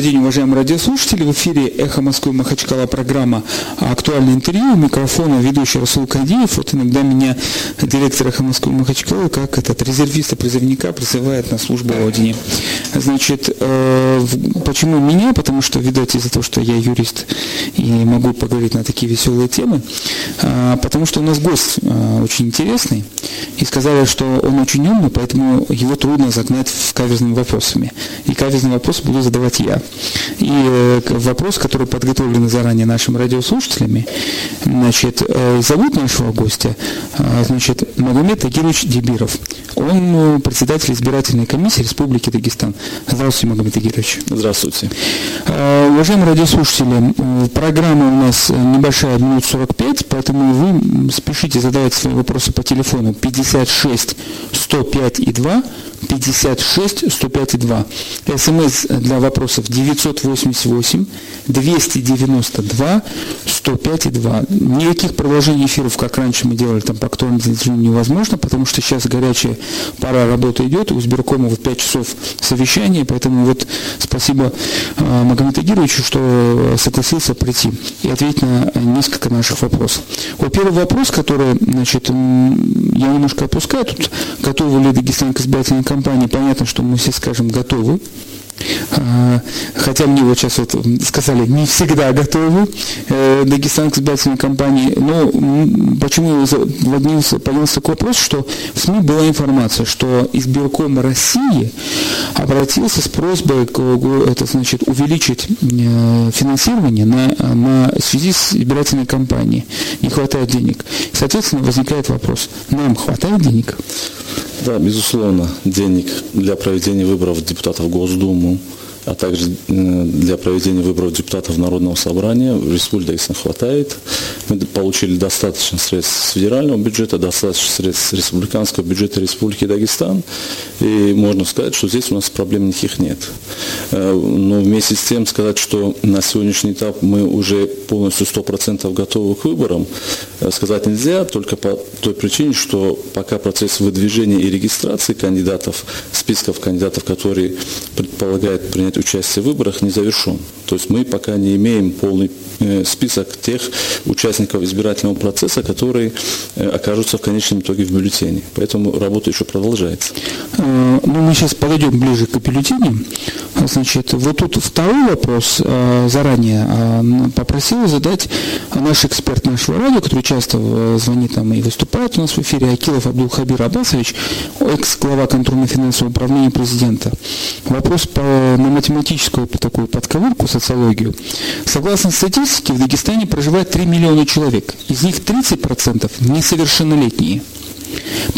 Добрый день, уважаемые радиослушатели. В эфире «Эхо Москвы» Махачкала программа «Актуальное интервью». У микрофона ведущий Расул Кадиев. Вот иногда меня директор «Эхо Москвы» Махачкала, как этот резервиста, призывника, призывает на службу Родине. Значит, э, почему меня? Потому что, видать, из-за того, что я юрист и могу поговорить на такие веселые темы. Э, потому что у нас гость э, очень интересный. И сказали, что он очень умный, поэтому его трудно загнать в каверзными вопросами. И каверзный вопрос буду задавать я. И э, вопрос, который подготовлен заранее нашими радиослушателями, значит, э, зовут нашего гостя, э, значит, Магомед Тагирович Дебиров. Он председатель избирательной комиссии Республики Дагестан. Здравствуйте, Магомед Тагирович. Здравствуйте. Уважаемые радиослушатели, программа у нас небольшая, минут 45, поэтому вы спешите задавать свои вопросы по телефону 56 105 и 2 56 105 и 2. СМС для вопросов 988 292 105 и 2. Никаких продолжений эфиров, как раньше мы делали там по актуальному невозможно, потому что сейчас горячая пора работы идет, у сберкома в 5 часов совещание, поэтому вот спасибо э, Магомеду Тагировичу, что согласился прийти и ответить на несколько наших вопросов. Вот первый вопрос, который, значит, я немножко опускаю, тут готовы ли Дагестан к избирательной кампании, понятно, что мы все скажем готовы. А, хотя мне вот сейчас вот сказали, не всегда готовы э, Дагестан к избирательной кампании. Но почему поднялся, поднялся такой вопрос, что в СМИ была информация, что избирком России обратился с просьбой это значит, увеличить э, финансирование на, на связи с избирательной кампанией. Не хватает денег. Соответственно, возникает вопрос, нам хватает денег? Да, безусловно, денег для проведения выборов депутатов в Госдуму а также э, для проведения выборов депутатов Народного собрания в Республике Дагестан хватает. Мы получили достаточно средств с федерального бюджета, достаточно средств с республиканского бюджета Республики Дагестан. И можно сказать, что здесь у нас проблем никаких нет. Э, но вместе с тем сказать, что на сегодняшний этап мы уже полностью 100% готовы к выборам, э, сказать нельзя, только по той причине, что пока процесс выдвижения и регистрации кандидатов, списков кандидатов, которые предполагают принять принять участие в выборах не завершен. То есть мы пока не имеем полный э, список тех участников избирательного процесса, которые э, окажутся в конечном итоге в бюллетене. Поэтому работа еще продолжается. Э, ну, мы сейчас подойдем ближе к бюллетене. Значит, вот тут второй вопрос заранее попросил задать наш эксперт нашего радио, который часто звонит нам и выступает у нас в эфире, Акилов Абдулхабир Абасович, экс-глава контрольно-финансового управления президента. Вопрос по, на математическую такую подковырку, социологию. Согласно статистике, в Дагестане проживает 3 миллиона человек. Из них 30% несовершеннолетние.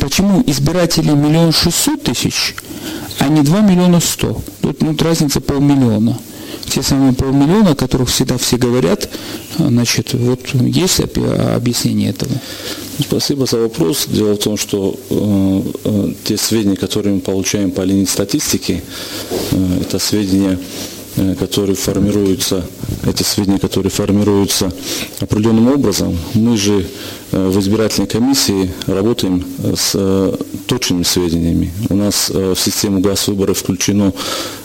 Почему избиратели миллион шестьсот тысяч, а не 2 миллиона сто? Тут ну, разница полмиллиона. Те самые полмиллиона, о которых всегда все говорят, значит, вот есть объяснение этого? Спасибо за вопрос. Дело в том, что э, э, те сведения, которые мы получаем по линии статистики, э, это сведения которые формируются, эти сведения, которые формируются определенным образом. Мы же э, в избирательной комиссии работаем с э, точными сведениями. У нас в систему газ выборов включено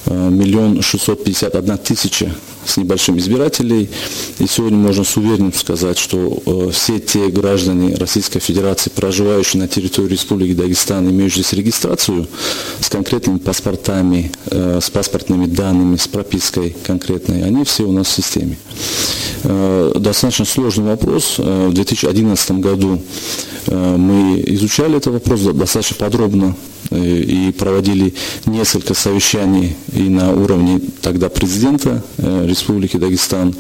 миллион шестьсот пятьдесят одна тысяча с небольшим избирателей. И сегодня можно с уверенностью сказать, что э, все те граждане Российской Федерации, проживающие на территории Республики Дагестан, имеющие здесь регистрацию с конкретными паспортами, э, с паспортными данными, с пропиской конкретной, они все у нас в системе. Э, достаточно сложный вопрос. В 2011 году мы изучали этот вопрос достаточно подробно и проводили несколько совещаний и на уровне тогда президента Республики Дагестан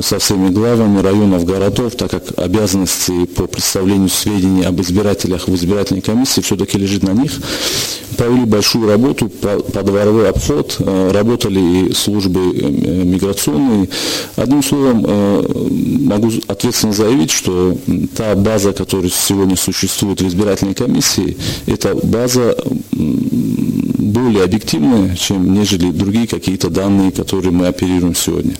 со всеми главами районов, городов, так как обязанности по представлению сведений об избирателях в избирательной комиссии все-таки лежит на них. Провели большую работу по дворовой обход, работали и службы миграционные. Одним словом, могу ответственно заявить, что та база, которая сегодня существует в избирательной комиссии, это база более объективная, чем нежели другие какие-то данные, которые мы оперируем сегодня.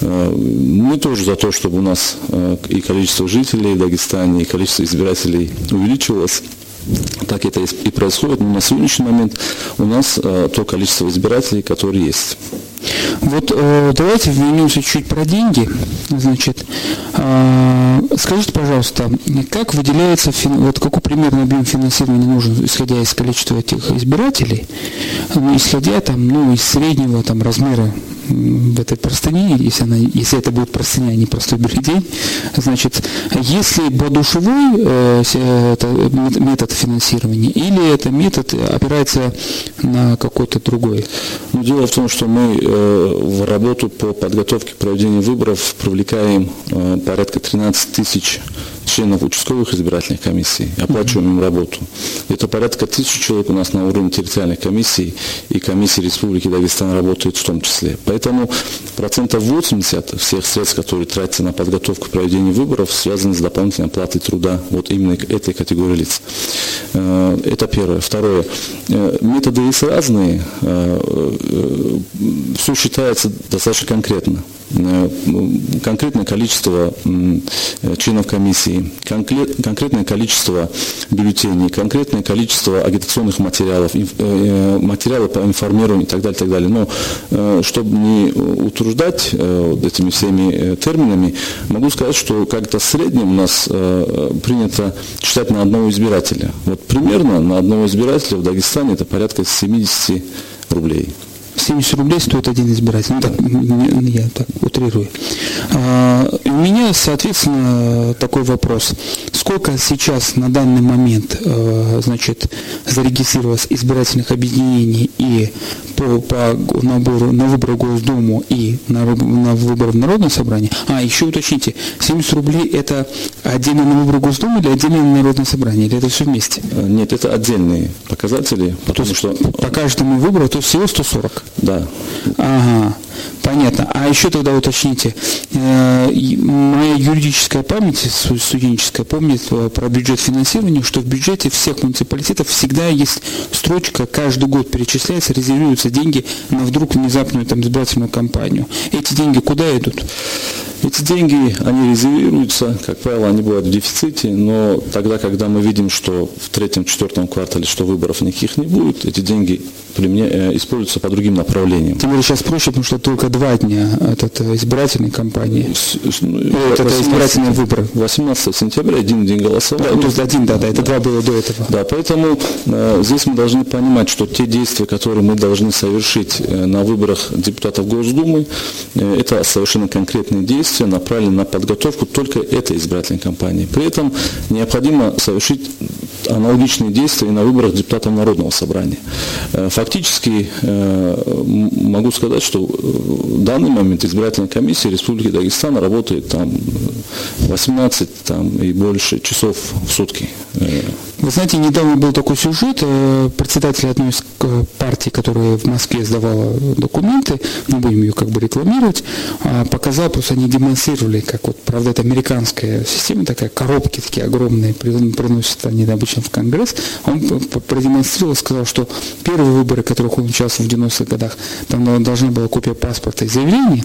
Э, мы тоже за то, чтобы у нас э, и количество жителей в Дагестане, и количество избирателей увеличивалось. Так это и происходит, но на сегодняшний момент у нас э, то количество избирателей, которые есть. Вот э, давайте вернемся чуть про деньги. Значит, э, скажите, пожалуйста, как выделяется, вот какой примерный объем финансирования нужен, исходя из количества этих избирателей, ну, исходя там, ну, из среднего там размера в этой простыне, если, она, если это будет простыня, а не простой бюллетень, значит, если подушевой э, это метод финансирования или это метод опирается на какой-то другой? Ну, дело в том, что мы э, в работу по подготовке к проведению выборов привлекаем э, порядка 13 тысяч членов участковых избирательных комиссий, оплачиваем им работу. Это порядка тысячи человек у нас на уровне территориальных комиссий и комиссии Республики Дагестан работают в том числе. Поэтому процентов 80 всех средств, которые тратятся на подготовку к проведению выборов, связаны с дополнительной оплатой труда вот именно этой категории лиц. Э, это первое. Второе. Э, методы есть разные. Э, Все считается достаточно конкретно. Э, конкретное количество членов комиссии, конкретное количество бюллетеней, конкретное количество агитационных материалов, э, материалы по информированию и так далее, так далее. Но э, чтобы не утруждать этими всеми терминами, могу сказать, что как-то в среднем у нас принято читать на одного избирателя. Вот примерно на одного избирателя в Дагестане это порядка 70 рублей. 70 рублей стоит один избиратель. Ну, так, я так утрирую. А, у меня, соответственно, такой вопрос. Сколько сейчас на данный момент а, значит, зарегистрировалось избирательных объединений и по, по набору на выборы Госдуму и на, на выборы в Народное собрание? А, еще уточните, 70 рублей это отдельно на выборы в Госдуму или отдельно на Народное собрание? Или это все вместе? Нет, это отдельные показатели. Потому то что по каждому выбору то всего 140? Да. Ага, понятно. А еще тогда уточните, э, моя юридическая память, студенческая, помнит э, про бюджет финансирования, что в бюджете всех муниципалитетов всегда есть строчка, каждый год перечисляется, резервируются деньги на вдруг внезапную там избирательную кампанию. Эти деньги куда идут? Эти деньги, они резервируются, как правило, они бывают в дефиците, но тогда, когда мы видим, что в третьем-четвертом квартале, что выборов никаких не будет, эти деньги применя... Э, используются по другим направлениям. Тем более сейчас проще, потому что только два дня от избирательной кампании. С, ну, это, это избирательные выборы. 18 сентября, один день голосования. Да, то есть один, да, да, это да. два было до этого. Да, поэтому э, здесь мы должны понимать, что те действия, которые мы должны совершить э, на выборах депутатов Госдумы, э, это совершенно конкретные действия, действия направлены на подготовку только этой избирательной кампании. При этом необходимо совершить аналогичные действия и на выборах депутатов Народного собрания. Э, фактически э, могу сказать, что в данный момент избирательная комиссия Республики Дагестан работает там 18 там, и больше часов в сутки. Вы знаете, недавно был такой сюжет, э, председатель одной из э, партий, которая в Москве сдавала документы, не будем ее как бы рекламировать, а, показал, просто они демонстрировали, как вот, правда, это американская система, такая, коробки такие огромные, приносят они обычно в Конгресс, он продемонстрировал, сказал, что первые выборы, в которых он участвовал в 90-х годах, там должна была копия паспорта и заявления,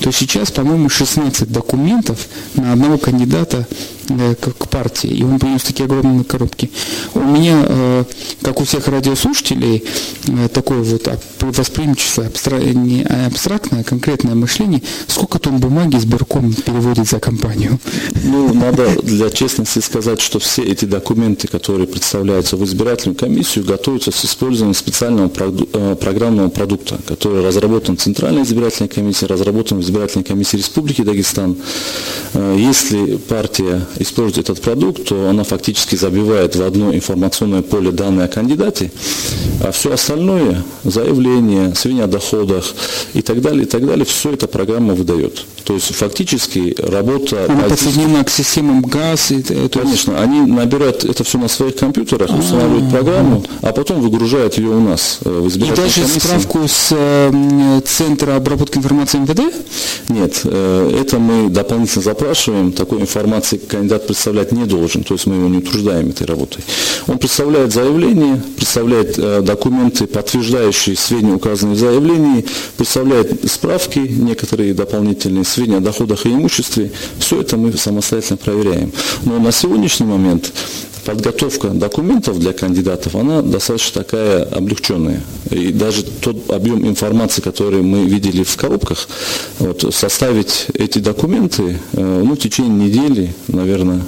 то сейчас, по-моему, 16 документов на одного кандидата к партии, и он принес такие огромные коробки. У меня, э, как у всех радиослушателей, э, такое вот восприимчивое, не абстрактное, а конкретное мышление. Сколько тонн бумаги сберком переводит за компанию? Ну, надо для честности сказать, что все эти документы, которые представляются в избирательную комиссию, готовятся с использованием специального программного продукта, который разработан Центральной избирательной комиссией, разработан в избирательной комиссии Республики Дагестан. Если партия использует этот продукт, то она фактически забивает в одно информационное поле данные о кандидате, а все остальное, заявление, сведения о доходах и так далее, и так далее, все это программа выдает. То есть фактически работа... Она подсоединена к системам ГАЗ? И, то Конечно, они набирают это все на своих компьютерах, а. устанавливают программу, а потом выгружают ее у нас э, в избирательной И дальше комиссии. справку с э, Центра обработки информации МВД? Нет, э, это мы дополнительно запрашиваем, такой информации кандидат представлять не должен, то есть мы его не утруждаем этой работой. Он представляет заявление, представляет э, документы, подтверждающие сведения, указанные в заявлении, представляет справки, некоторые дополнительные сведения о доходах и имуществе. Все это мы самостоятельно проверяем. Но на сегодняшний момент подготовка документов для кандидатов, она достаточно такая облегченная. И даже тот объем информации, который мы видели в коробках, вот, составить эти документы ну, в течение недели, наверное,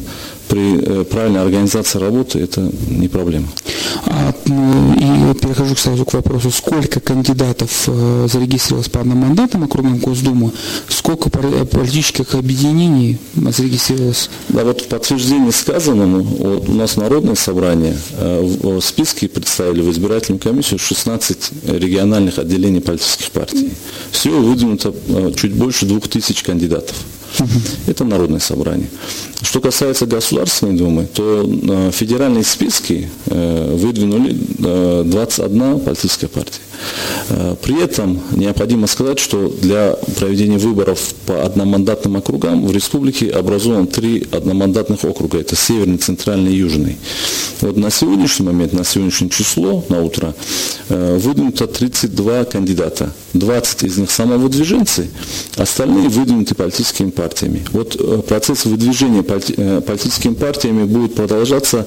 при э, правильной организации работы это не проблема. А, ну, и перехожу сразу к вопросу, сколько кандидатов э, зарегистрировалось по одномандатным округам Госдумы, сколько политических объединений зарегистрировалось? Да, вот в подтверждение сказанному, вот у нас Народное собрание э, в списке представили в избирательную комиссию 16 региональных отделений политических партий. Всего выдвинуто чуть больше двух тысяч Это Народное собрание. Что касается Государственной Думы, то э, федеральные списки э, выдвинули 21 э, политическая партия. При этом необходимо сказать, что для проведения выборов по одномандатным округам в республике образовано три одномандатных округа. Это Северный, Центральный и Южный. Вот на сегодняшний момент, на сегодняшнее число, на утро, выдвинуто 32 кандидата. 20 из них самовыдвиженцы, остальные выдвинуты политическими партиями. Вот процесс выдвижения Э, политическими партиями будет продолжаться,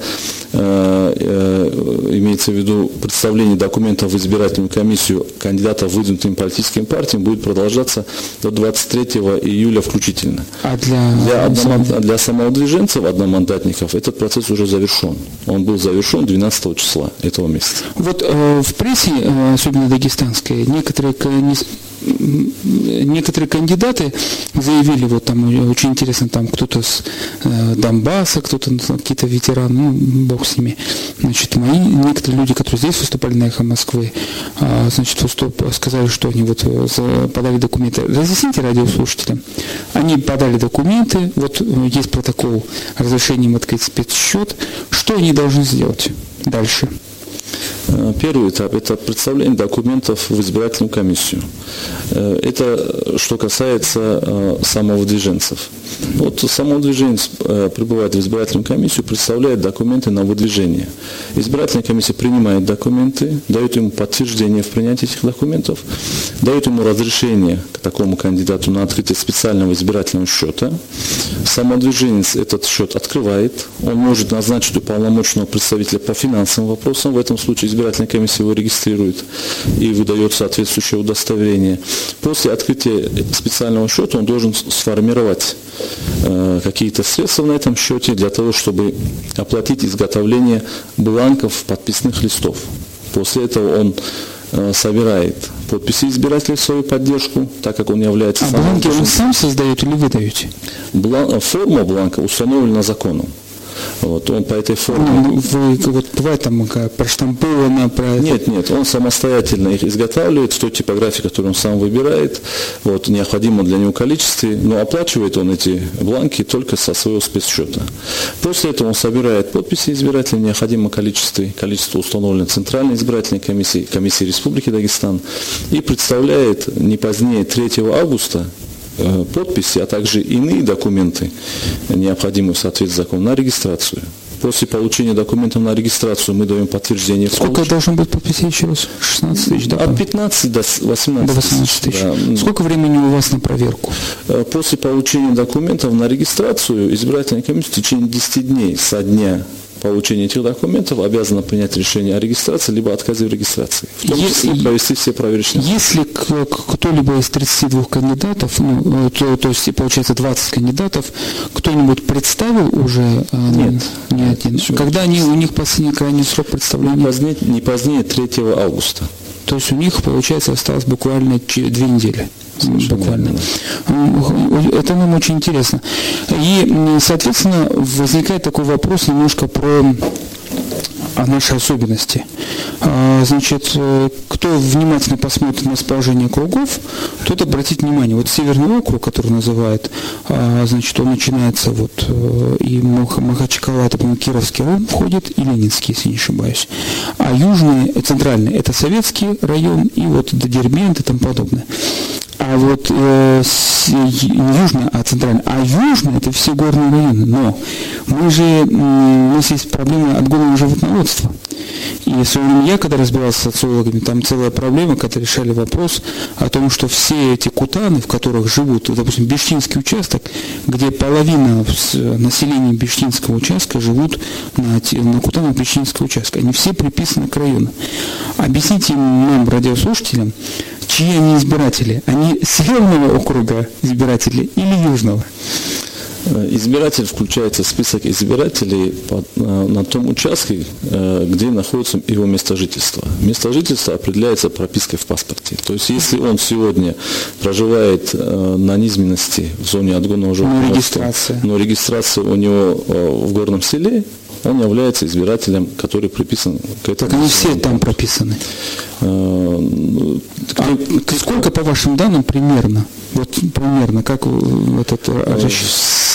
э, э, имеется в виду представление документов в избирательную комиссию кандидатов, выдвинутыми политическими партиями, будет продолжаться до 23 июля включительно. А для, для, одноман... для самовыдвиженцев, одномандатников, этот процесс уже завершен. Он был завершен 12 числа этого месяца. Вот э, в прессе, особенно дагестанской, некоторые некоторые кандидаты заявили, вот там очень интересно, там кто-то с э, Донбасса, кто-то какие-то ветераны, ну, бог с ними. Значит, мои некоторые люди, которые здесь выступали на эхо Москвы, э, значит, сказали, что они вот э, подали документы. Разъясните радиослушателям. Они подали документы, вот э, есть протокол разрешения им открыть спецсчет. Что они должны сделать дальше? Э, первый этап – это представление документов в избирательную комиссию. Э, это что касается э, самовыдвиженцев. Вот самовыдвиженец прибывает в избирательную комиссию, представляет документы на выдвижение. Избирательная комиссия принимает документы, дает ему подтверждение в принятии этих документов, дает ему разрешение к такому кандидату на открытие специального избирательного счета. Самовыдвиженец этот счет открывает, он может назначить уполномоченного представителя по финансовым вопросам, в этом случае избирательная комиссия его регистрирует и выдает соответствующее удостоверение. После открытия специального счета он должен сформировать э, какие-то средства на этом счете для того, чтобы оплатить изготовление бланков подписных листов. После этого он э, собирает подписи избирателей в свою поддержку, так как он является... А бланки он сам создает или вы даете? Блан... Форма бланка установлена законом. Вот, он по этой форме... Ну, вы, вот бывает там проштамповано, про... Нет, нет, он самостоятельно их изготавливает в той типографии, которую он сам выбирает, вот, необходимо для него количестве, но оплачивает он эти бланки только со своего спецсчета. После этого он собирает подписи избирателей в необходимом количестве, количество установлено Центральной избирательной комиссией, комиссией Республики Дагестан, и представляет не позднее 3 августа Э, подписи, а также иные документы, необходимые в соответствии с законом, на регистрацию. После получения документов на регистрацию мы даем подтверждение. Сколько получ... должен быть подписей еще раз? 16 тысяч, да? От 15 до 18, до 18 тысяч. Да. Сколько времени у вас на проверку? Э, после получения документов на регистрацию избирательная комиссия в течение 10 дней со дня получения этих документов обязана принять решение о регистрации, либо отказе в регистрации. В том числе если, провести все проверочные. Если кто-либо из 32 кандидатов, ну, э, то, то есть получается 20 кандидатов, кто-нибудь представил уже? Э, Нет. Ни один. Когда они, у них последний крайний срок представления? Не позднее, не позднее 3 августа. То есть у них, получается, осталось буквально две недели. Совершенно буквально. Это нам очень интересно. И, соответственно, возникает такой вопрос немножко про о нашей особенности. А, значит, э, кто внимательно посмотрит на расположение кругов, тот обратит внимание. Вот северный округ, который называют, а, значит, он начинается вот э, и Махачкала, это, по-моему, Кировский район входит, и Ленинский, если не ошибаюсь. А южный, центральный, это Советский район, и вот до Дербент и тому подобное. А вот э, с, южно, а центрально, а южно это все горные районы. Но мы же, у нас есть проблема отгона животноводства. И в свое время я, когда разбирался с социологами, там целая проблема, когда решали вопрос о том, что все эти кутаны, в которых живут, допустим, Бештинский участок, где половина населения Бештинского участка живут на, на кутанах Бештинского участка, они все приписаны к району. Объясните нам, радиослушателям, чьи они избиратели? Они северного округа избиратели или южного? Э, избиратель включается в список избирателей э, на том участке, э, где находится его место жительства. Место жительства определяется пропиской в паспорте. То есть, если он сегодня проживает на низменности в зоне отгонного животного, но регистрация. но регистрация у него в горном селе, он является избирателем, который приписан к этому. Так они все там прописаны. А, сколько, по вашим данным, примерно? Вот примерно, как этот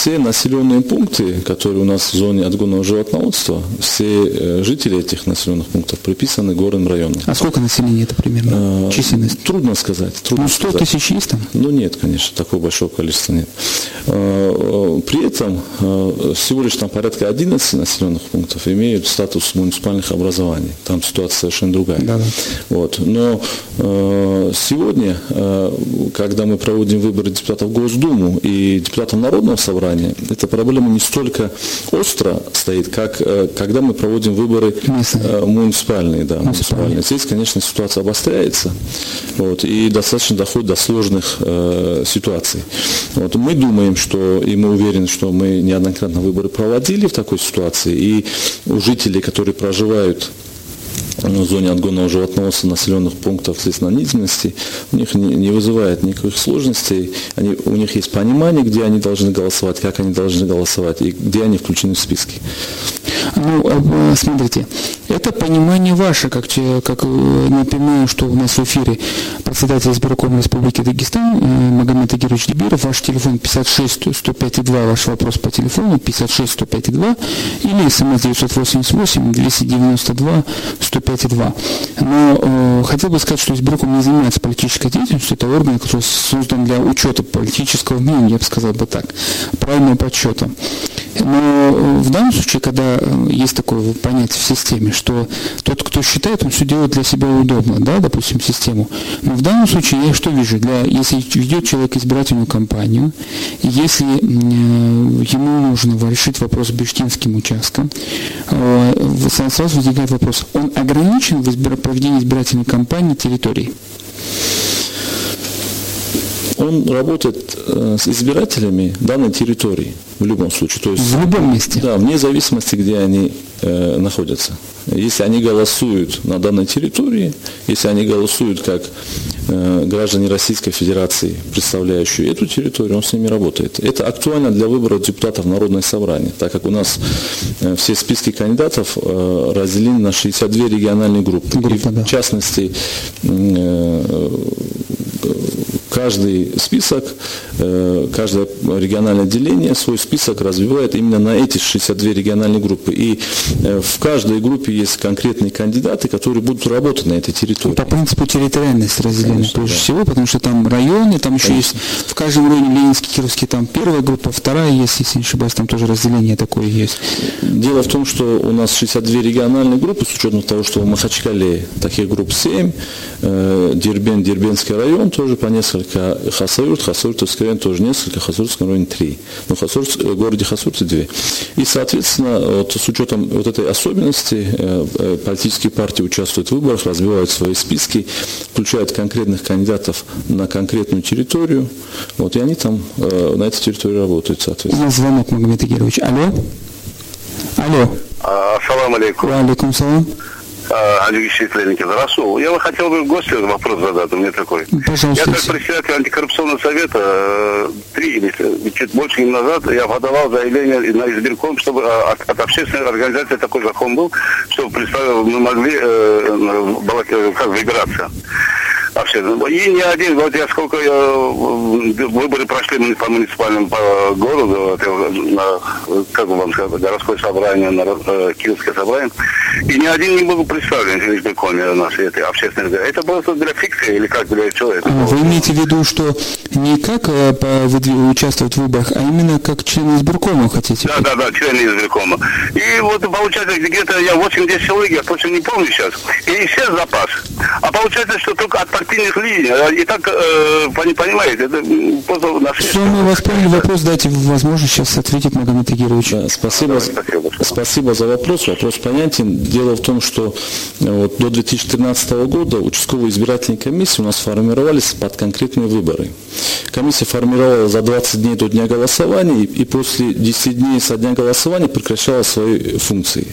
все населенные пункты, которые у нас в зоне отгонного животноводства, все э, жители этих населенных пунктов приписаны горным районам. А сколько населения это примерно? Численность? Трудно сказать. Трудно ну, 100 сказать. тысяч есть там? Ну, нет, конечно, такого большого количества нет. При этом всего лишь там порядка 11 населенных пунктов имеют статус муниципальных образований. Там ситуация совершенно другая. Да, да. Вот. Но сегодня, когда мы проводим выборы депутатов в Госдуму и депутатов Народного собрания. Эта проблема не столько остро стоит, как э, когда мы проводим выборы э, муниципальные. Да, муниципальные. Здесь, конечно, ситуация обостряется вот, и достаточно доходит до сложных э, ситуаций. Вот, мы думаем, что, и мы уверены, что мы неоднократно выборы проводили в такой ситуации, и у жителей, которые проживают в зоне отгонного животноводства населенных пунктов здесь на низменности, у них не, не вызывает никаких сложностей. Они, у них есть понимание, где они должны голосовать, как они должны голосовать и где они включены в списки. Ну, э, смотрите, это понимание ваше, как, как э, напоминаю, что у нас в эфире председатель избиркома Республики Дагестан э, Магомед Агирович Дебиров, ваш телефон 56 105 2, ваш вопрос по телефону 56 105 2 или смс 988 292 105 2. Но э, хотел бы сказать, что избирком не занимается политической деятельностью, это орган, который создан для учета политического мнения, я бы сказал бы так, правильного подсчета. Но в данном случае, когда есть такое понятие в системе, что тот, кто считает, он все делает для себя удобно, да, допустим, систему. Но в данном случае я что вижу? Для, если ведет человек избирательную кампанию, если э, ему нужно решить вопрос с Бештинским участком, э, сразу возникает вопрос, он ограничен в избир... проведении избирательной кампании территории? Он работает э, с избирателями данной территории в любом случае. То есть, в любом месте? Да, вне зависимости, где они э, находятся. Если они голосуют на данной территории, если они голосуют как э, граждане Российской Федерации, представляющие эту территорию, он с ними работает. Это актуально для выборов депутатов Народного собрания, так как у нас э, все списки кандидатов э, разделены на 62 региональные группы. Группа, И в да. частности, э, каждый список, каждое региональное отделение свой список развивает именно на эти 62 региональные группы. И э, в каждой группе есть конкретные кандидаты, которые будут работать на этой территории. По принципу территориальности Конечно, прежде да. всего, потому что там районы, там еще Конечно. есть в каждом районе Ленинский, Кировский, там первая группа, вторая есть, если не ошибаюсь, там тоже разделение такое есть. Дело в том, что у нас 62 региональные группы, с учетом того, что в Махачкале таких групп 7, э, Дербен, Дербенский район тоже по несколько, Хасавюрт, Хасавюртовский район тоже несколько, Хасавюртский район 3, но Хасавюрт, в городе Хасавюрте 2. И, соответственно, вот, с учетом вот этой особенности, э, э, политические партии участвуют в выборах, развивают свои списки, включают конкретных кандидатов на конкретную территорию, вот, и они там э, на этой территории работают, соответственно. У нас звонок, Магомед Игоревич. Алло? Алло. Ассаламу алейкум. Алейкум салам. Исчисленник из Расул. Я бы хотел бы гостю вопрос задать, у меня такой. Пожалуйста. Я как председатель антикоррупционного совета э, три чуть больше дней назад я подавал заявление на избирком, чтобы э, от, от общественной организации такой закон был, чтобы мы могли э, как выбираться. Общественного. И не один, вот я сколько я, выборы прошли по муниципальному по городу, на, как вам сказать, городское собрание, на э, Киевское собрание, и ни один не был представлен в избиркоме нашей этой общественной. Это просто для фикции или как для чего это? А, вы имеете в виду, что не как э, участвовать в выборах, а именно как член избиркома хотите? Да, да, да, член избиркома. И вот получается где-то я 80 человек, я точно не помню сейчас, и все запас. А получается, что только от партийных линий. А и так, э, понимаете, это просто насмешка. Все, мы вас поняли. Вопрос дайте возможность сейчас ответить Магомед Игирович. Да, спасибо, спасибо, спасибо за вопрос. Вопрос понятен. Дело в том, что э, вот до 2013 года участковые избирательные комиссии у нас формировались под конкретные выборы. Комиссия формировала за 20 дней до дня голосования и после 10 дней со дня голосования прекращала свои функции.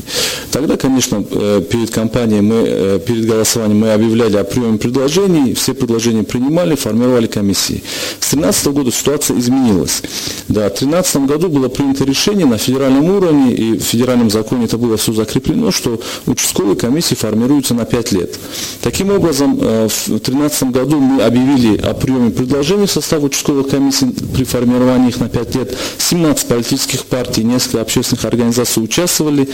Тогда, конечно, э, перед кампанией мы, перед голосованием мы объявляли о приеме предложений, все предложения принимали, формировали комиссии. С 2013 года ситуация изменилась. Да, в 2013 году было принято решение на федеральном уровне, и в федеральном законе это было все закреплено, что участковые комиссии формируются на 5 лет. Таким образом, э, в 2013 году мы объявили о приеме предложений в состав участковых комиссий при формировании их на 5 лет. 17 политических партий, несколько общественных организаций участвовали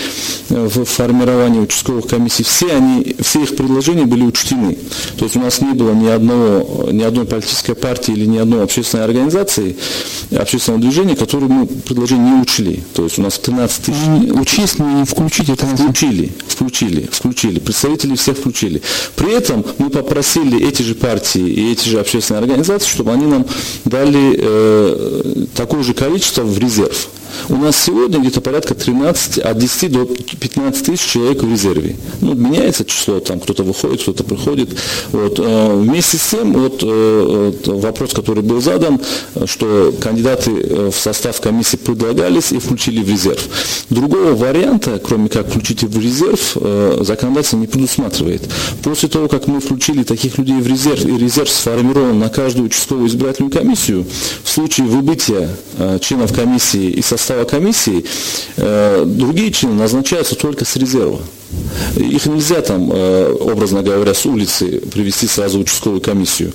э, в формировании участковых комиссий. Все, они, все их предложения были учтены. То есть у нас не было ни, одного, ни одной политической партии или ни одной общественной организации, общественного движения, которые мы предложение не учли. То есть у нас 13 тысяч... Учесть, не включить это... Включили, включили, включили. Представители всех включили. При этом мы попросили эти же партии и эти же общественные организации, чтобы они нам дали э, такое же количество в резерв. У нас сегодня где-то порядка 13, от 10 до 15 тысяч человек в резерве. Ну, меняется число, там кто-то выходит, кто-то приходит. Вот. Э, вместе с тем, вот, э, вопрос, который был задан, что кандидаты э, в состав комиссии предлагались и включили в резерв. Другого варианта, кроме как включить в резерв, законодательство не предусматривает. После того, как мы включили таких людей в резерв, и резерв сформирован на каждую участковую избирательную комиссию, в случае выбытия членов комиссии и состава состава комиссии, э, другие члены назначаются только с резерва. Их нельзя там, э, образно говоря, с улицы привести сразу в участковую комиссию.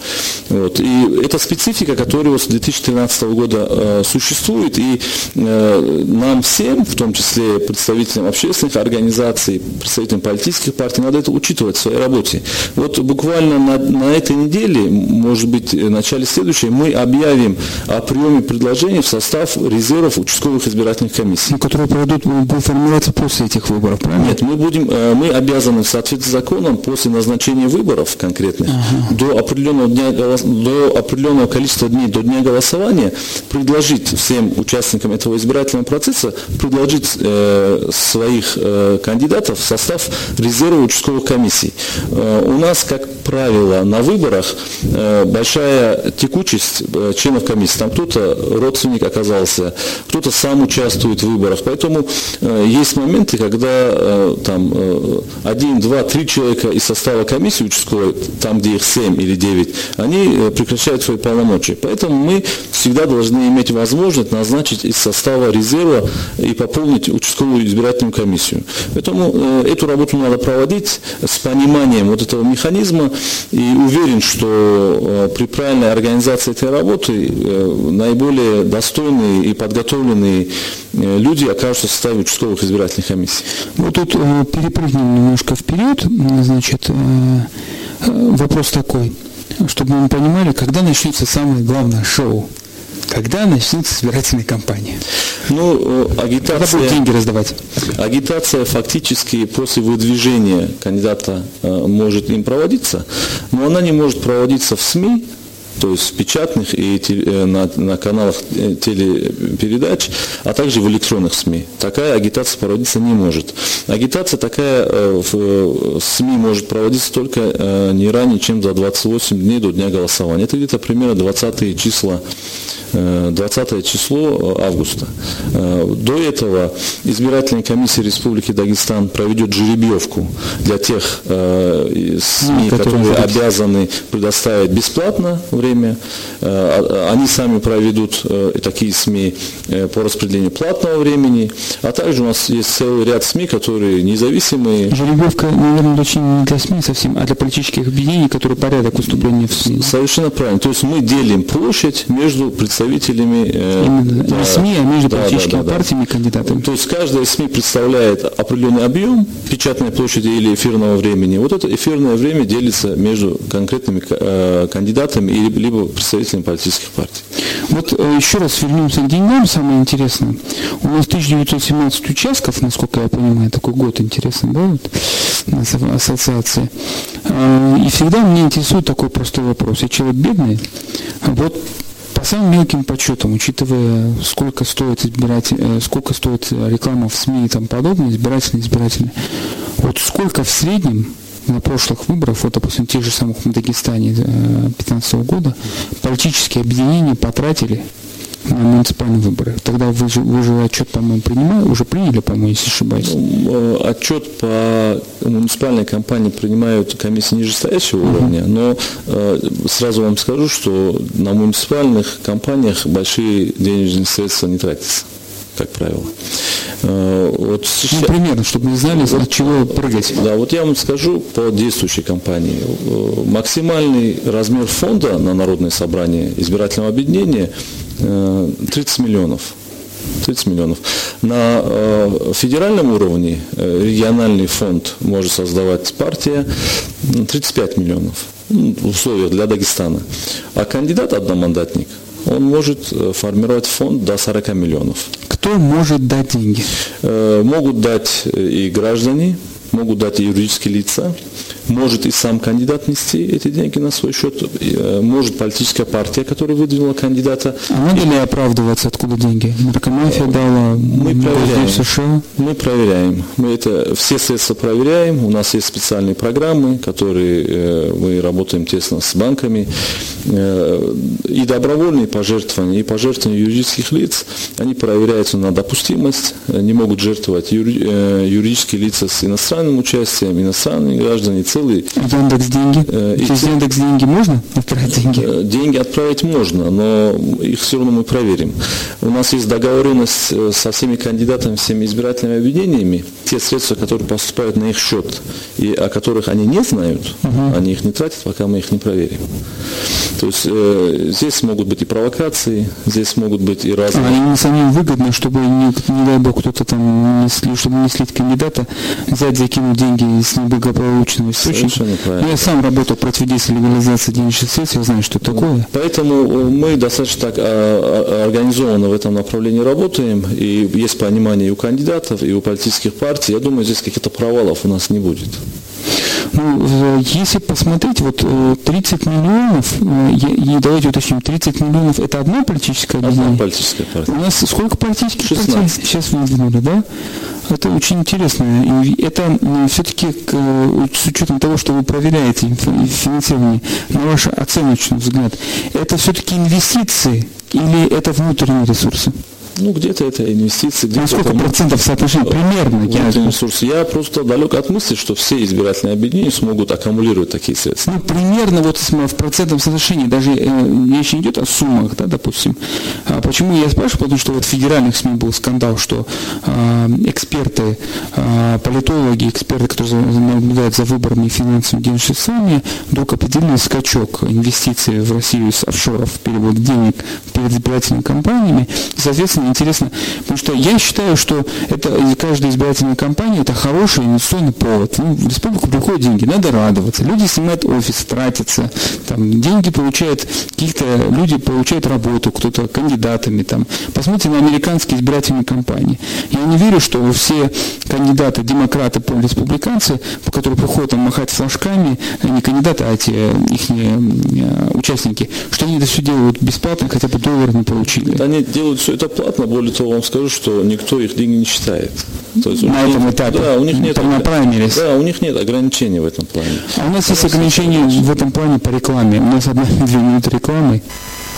Вот. И это специфика, которая с 2013 года э, существует, и э, нам всем, в том числе представителям общественных организаций, представителям политических партий, надо это учитывать в своей работе. Вот буквально на, на этой неделе, может быть, в начале следующей, мы объявим о приеме предложений в состав резервов участковых избирательных комиссий. Которые пройдут, будут формироваться после этих выборов, правильно? Нет, мы будем Э, мы обязаны в соответствии с законом после назначения выборов конкретных ага. до, определенного дня, до определенного количества дней до дня голосования предложить всем участникам этого избирательного процесса предложить э, своих э, кандидатов в состав резерва участковых комиссий. Э, у нас, как правило, на выборах э, большая текучесть э, членов комиссии. Там кто-то родственник оказался, кто-то сам участвует в выборах. Поэтому э, есть моменты, когда э, там Э, один, два, три человека из состава комиссии участковой, там, где их семь или девять, они э, прекращают свои полномочия. Поэтому мы всегда должны иметь возможность назначить из состава резерва и пополнить участковую избирательную комиссию. Поэтому э, эту работу надо проводить с пониманием вот этого механизма и уверен, что при правильной организации этой работы наиболее достойные и подготовленные люди окажутся в составе участковых избирательных комиссий. Вот тут перепрыгнем немножко вперед. Значит, э, э, вопрос такой, чтобы мы понимали, когда начнется самое главное шоу. Когда начнется избирательная кампания? Ну, э, агитация... Когда будут деньги раздавать? Агитация фактически после выдвижения кандидата может им проводиться, но она не может проводиться в СМИ, то есть печатных и э, на, на каналах э, телепередач, а также в электронных СМИ. Такая агитация проводиться не может. Агитация такая э, в СМИ может проводиться только не ранее, чем за 28 дней до дня голосования. Это где-то примерно 20 числа 20 число августа. До этого избирательная комиссия Республики Дагестан проведет жеребьевку для тех СМИ, которые обязаны предоставить бесплатно время. А, они сами проведут такие СМИ по распределению платного времени. А также у нас есть целый ряд СМИ, которые независимые. Жеребьевка, наверное, очень не для СМИ совсем, а для политических объединений, которые порядок выступления в СМИ. Совершенно правильно. То есть мы делим площадь между представителями... Э, Именно, да, не СМИ, а между да, политическими да, да, партиями и кандидатами. То есть каждая СМИ представляет определенный объем печатной площади или эфирного времени. Вот это эфирное время делится между конкретными э, кандидатами или либо представителями политических партий. Вот э, еще раз вернемся к деньгам, самое интересное. У нас 1917 участков, насколько я понимаю, такой год интересный был вот, ассоциации. Э, и всегда меня интересует такой простой вопрос. Я человек бедный, вот по самым мелким подсчетам, учитывая, сколько стоит избирать, э, сколько стоит реклама в СМИ и тому подобное, избирательные, избирательные, вот сколько в среднем на прошлых выборах, вот, допустим, тех же самых в Дагестане 2015 года, политические объединения потратили на муниципальные выборы. Тогда вы же, вы же отчет, по-моему, принимали, уже приняли, по-моему, если ошибаюсь. Ну, э, отчет по муниципальной кампании принимают комиссии нижестоящего uh-huh. уровня, но э, сразу вам скажу, что на муниципальных кампаниях большие денежные средства не тратятся как правило. Э, вот сейчас, ну, примерно, чтобы не знали, от чего прыгать. Да, вот я вам скажу по действующей кампании. Э, максимальный размер фонда на народное собрание избирательного объединения 30 э, миллионов. 30 миллионов. На федеральном уровне региональный фонд может создавать партия 35 миллионов ну, в условиях для Дагестана. А кандидат одномандатник – он может э, формировать фонд до 40 миллионов. Кто может дать деньги? Э, могут дать и граждане, могут дать и юридические лица, может и сам кандидат нести эти деньги на свой счет, э, может политическая партия, которая выдвинула кандидата. А надо ли оправдываться, откуда деньги? Наркомафия дала мы проверяем. США? Мы проверяем. Мы это все средства проверяем. У нас есть специальные программы, которые э, мы работаем тесно с банками. Э, и добровольные пожертвования, и пожертвования юридических лиц, они проверяются на допустимость. Не могут жертвовать юридические лица с иностранным участием, иностранные граждане, целый... Яндекс деньги? Э, Через Яндекс деньги можно отправить деньги? Э, деньги отправить можно, но их все равно мы проверим. У нас есть договоренность э, со всеми кандидатами, всеми избирательными объединениями. Те средства, которые поступают на их счет и о которых они не знают, угу. они их не тратят, пока мы их не проверим. То есть э, здесь могут быть и провокации, здесь могут быть и разные... А им самим выгодно, чтобы, не, не дай бог, кто-то там, не, чтобы не слить кандидата, взять, закинуть деньги из неблагополучного источника. правильно. Я сам работал против действия легализации денежных средств, я знаю, что это такое. Поэтому э, мы достаточно так а, а, организованно в этом направлении работаем, и есть понимание и у кандидатов, и у политических партий. Я думаю, здесь каких-то провалов у нас не будет. Ну, если посмотреть, вот 30 э, миллионов, э, и давайте уточним, 30 миллионов это одна политическая объединение? Одна политическая партия. У нас сколько политических 16. партий сейчас выдвинули, да? Это очень интересно. И это все-таки с учетом того, что вы проверяете финансирование, на ваш оценочный взгляд, это все-таки инвестиции или это внутренние ресурсы? Ну, где-то это инвестиции. Где На сколько это, процентов соотношения примерно? Я... Ресурсы. Я просто далек от мысли, что все избирательные объединения смогут аккумулировать такие средства. Ну, примерно вот в процентном соотношении, даже э, речь не идет о суммах, да, допустим. А почему я спрашиваю? Потому что вот в федеральных СМИ был скандал, что э, эксперты, э, политологи, эксперты, которые наблюдают за выборами финансовыми денежными вдруг определенный скачок инвестиций в Россию из офшоров, перевод денег перед избирательными кампаниями. И, соответственно, интересно, интересно, потому что я считаю, что это каждая избирательная кампания это хороший инвестиционный повод. Ну, в республику приходят деньги, надо радоваться. Люди снимают офис, тратятся, там, деньги получают, каких-то люди получают работу, кто-то кандидатами. Там. Посмотрите на американские избирательные кампании. Я не верю, что все кандидаты, демократы, республиканцы, которые приходят там, махать флажками, не кандидаты, а те их участники, что они это все делают бесплатно, хотя бы доллар не получили. Они делают все это платно бесплатно, более того, вам скажу, что никто их деньги не считает. То есть на этом нет, этапе? Да, у них нет, на праймере. Да, у них нет ограничений в этом плане. А у нас есть ограничения в этом плане по рекламе. У нас одна-две минуты рекламы.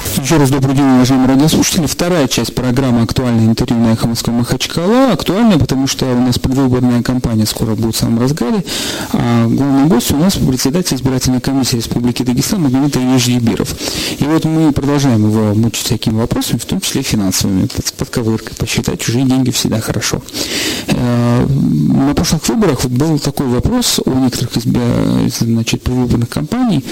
Еще раз добрый день, уважаемые радиослушатели. Вторая часть программы «Актуальное интервью» на «Эхо Москвы» Махачкала. Актуальная, потому что у нас предвыборная кампания скоро будет в самом разгаре. А главный гость у нас председатель избирательной комиссии Республики Дагестан Магомед Еждибиров. И вот мы продолжаем его мучить всякими вопросами, в том числе финансовыми, под, под ковыркой. Посчитать чужие деньги всегда хорошо. Э, на прошлых выборах был такой вопрос у некоторых значит, предвыборных кампаний,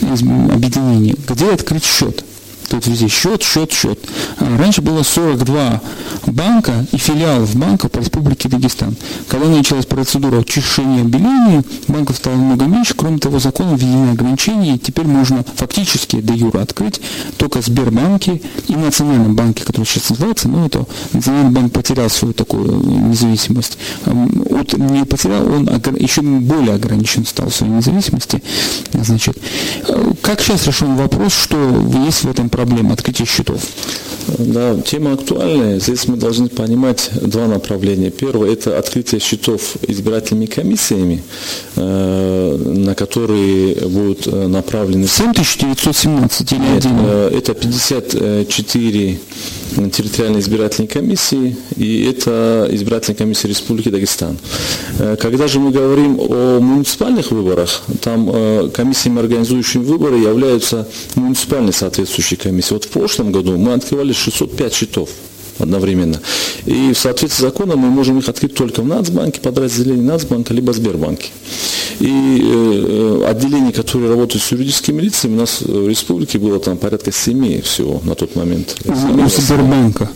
объединений, где открыть счет тут везде счет, счет, счет. А раньше было 42 банка и филиалов банков по Республике Дагестан. Когда началась процедура очищения обеления, банков стало много меньше. Кроме того, законом введены ограничения. Теперь можно фактически до юра открыть только Сбербанки и Национальном банке, который сейчас называется, но это Национальный банк потерял свою такую независимость. Вот не потерял, он еще более ограничен стал в своей независимости. Значит, э, как сейчас решен вопрос, что есть в этом проблем открытия счетов? Да, тема актуальная. Здесь мы должны понимать два направления. Первое – это открытие счетов избирательными комиссиями, э, на которые будут э, направлены... 7917 или Нет, э, это 54 территориальной избирательной комиссии, и это избирательная комиссия Республики Дагестан. Когда же мы говорим о муниципальных выборах, там комиссиями, организующими выборы, являются муниципальные соответствующие комиссии. Вот в прошлом году мы открывали 605 счетов одновременно. И в соответствии с законом мы можем их открыть только в Нацбанке, подразделении Нацбанка, либо Сбербанке. И э, отделений, которые работают с юридическими лицами, у нас в республике было там порядка семи всего на тот момент. У Сбербанка.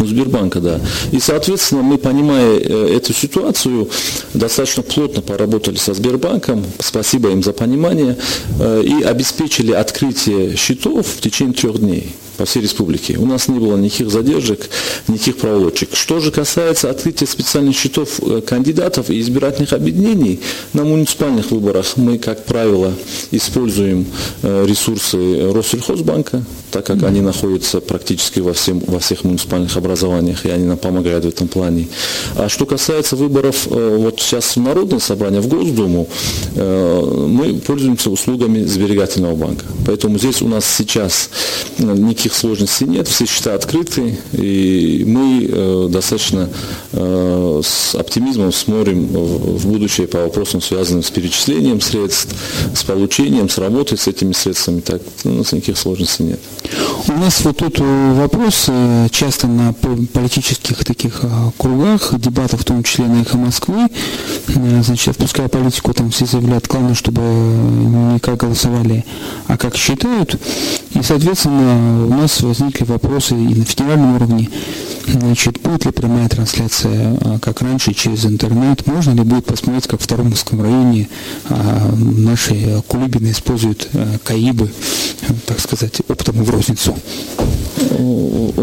У Сбербанка, да. И, соответственно, мы, понимая э, эту ситуацию, достаточно плотно поработали со Сбербанком, спасибо им за понимание, э, и обеспечили открытие счетов в течение трех дней по всей республике. У нас не было никаких задержек, никаких проволочек. Что же касается открытия специальных счетов э, кандидатов и избирательных объединений, на муниципальных выборах мы, как правило, используем э, ресурсы Россельхозбанка, так как они находятся практически во, всем, во всех муниципальных образованиях, и они нам помогают в этом плане. А что касается выборов э, вот сейчас в Народное собрание, в Госдуму, мы пользуемся услугами сберегательного банка. Поэтому здесь у нас сейчас никаких никаких сложностей нет, все счета открыты, и мы э, достаточно э, с оптимизмом смотрим в будущее по вопросам, связанным с перечислением средств, с получением, с работой с этими средствами. Так, у нас никаких сложностей нет. У нас вот тут вопрос э, часто на политических таких кругах, дебатов, в том числе на «Эхо Москвы», значит, отпуская политику, там все заявляют, главное, чтобы не как голосовали, а как считают. И, соответственно, нас возникли вопросы и на федеральном уровне, значит, будет ли прямая трансляция, а, как раньше, через интернет, можно ли будет посмотреть, как в Таромовском районе а, наши кулибины используют а, КАИБы, так сказать, оптом в розницу,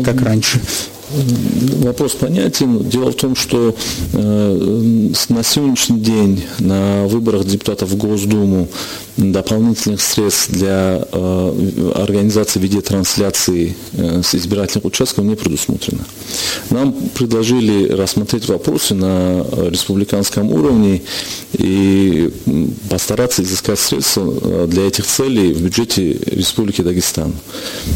как раньше. Вопрос понятен. Дело в том, что э, на сегодняшний день на выборах депутатов в Госдуму дополнительных средств для э, организации видеотрансляции э, с избирательных участков не предусмотрено. Нам предложили рассмотреть вопросы на республиканском уровне и постараться изыскать средства э, для этих целей в бюджете Республики Дагестан.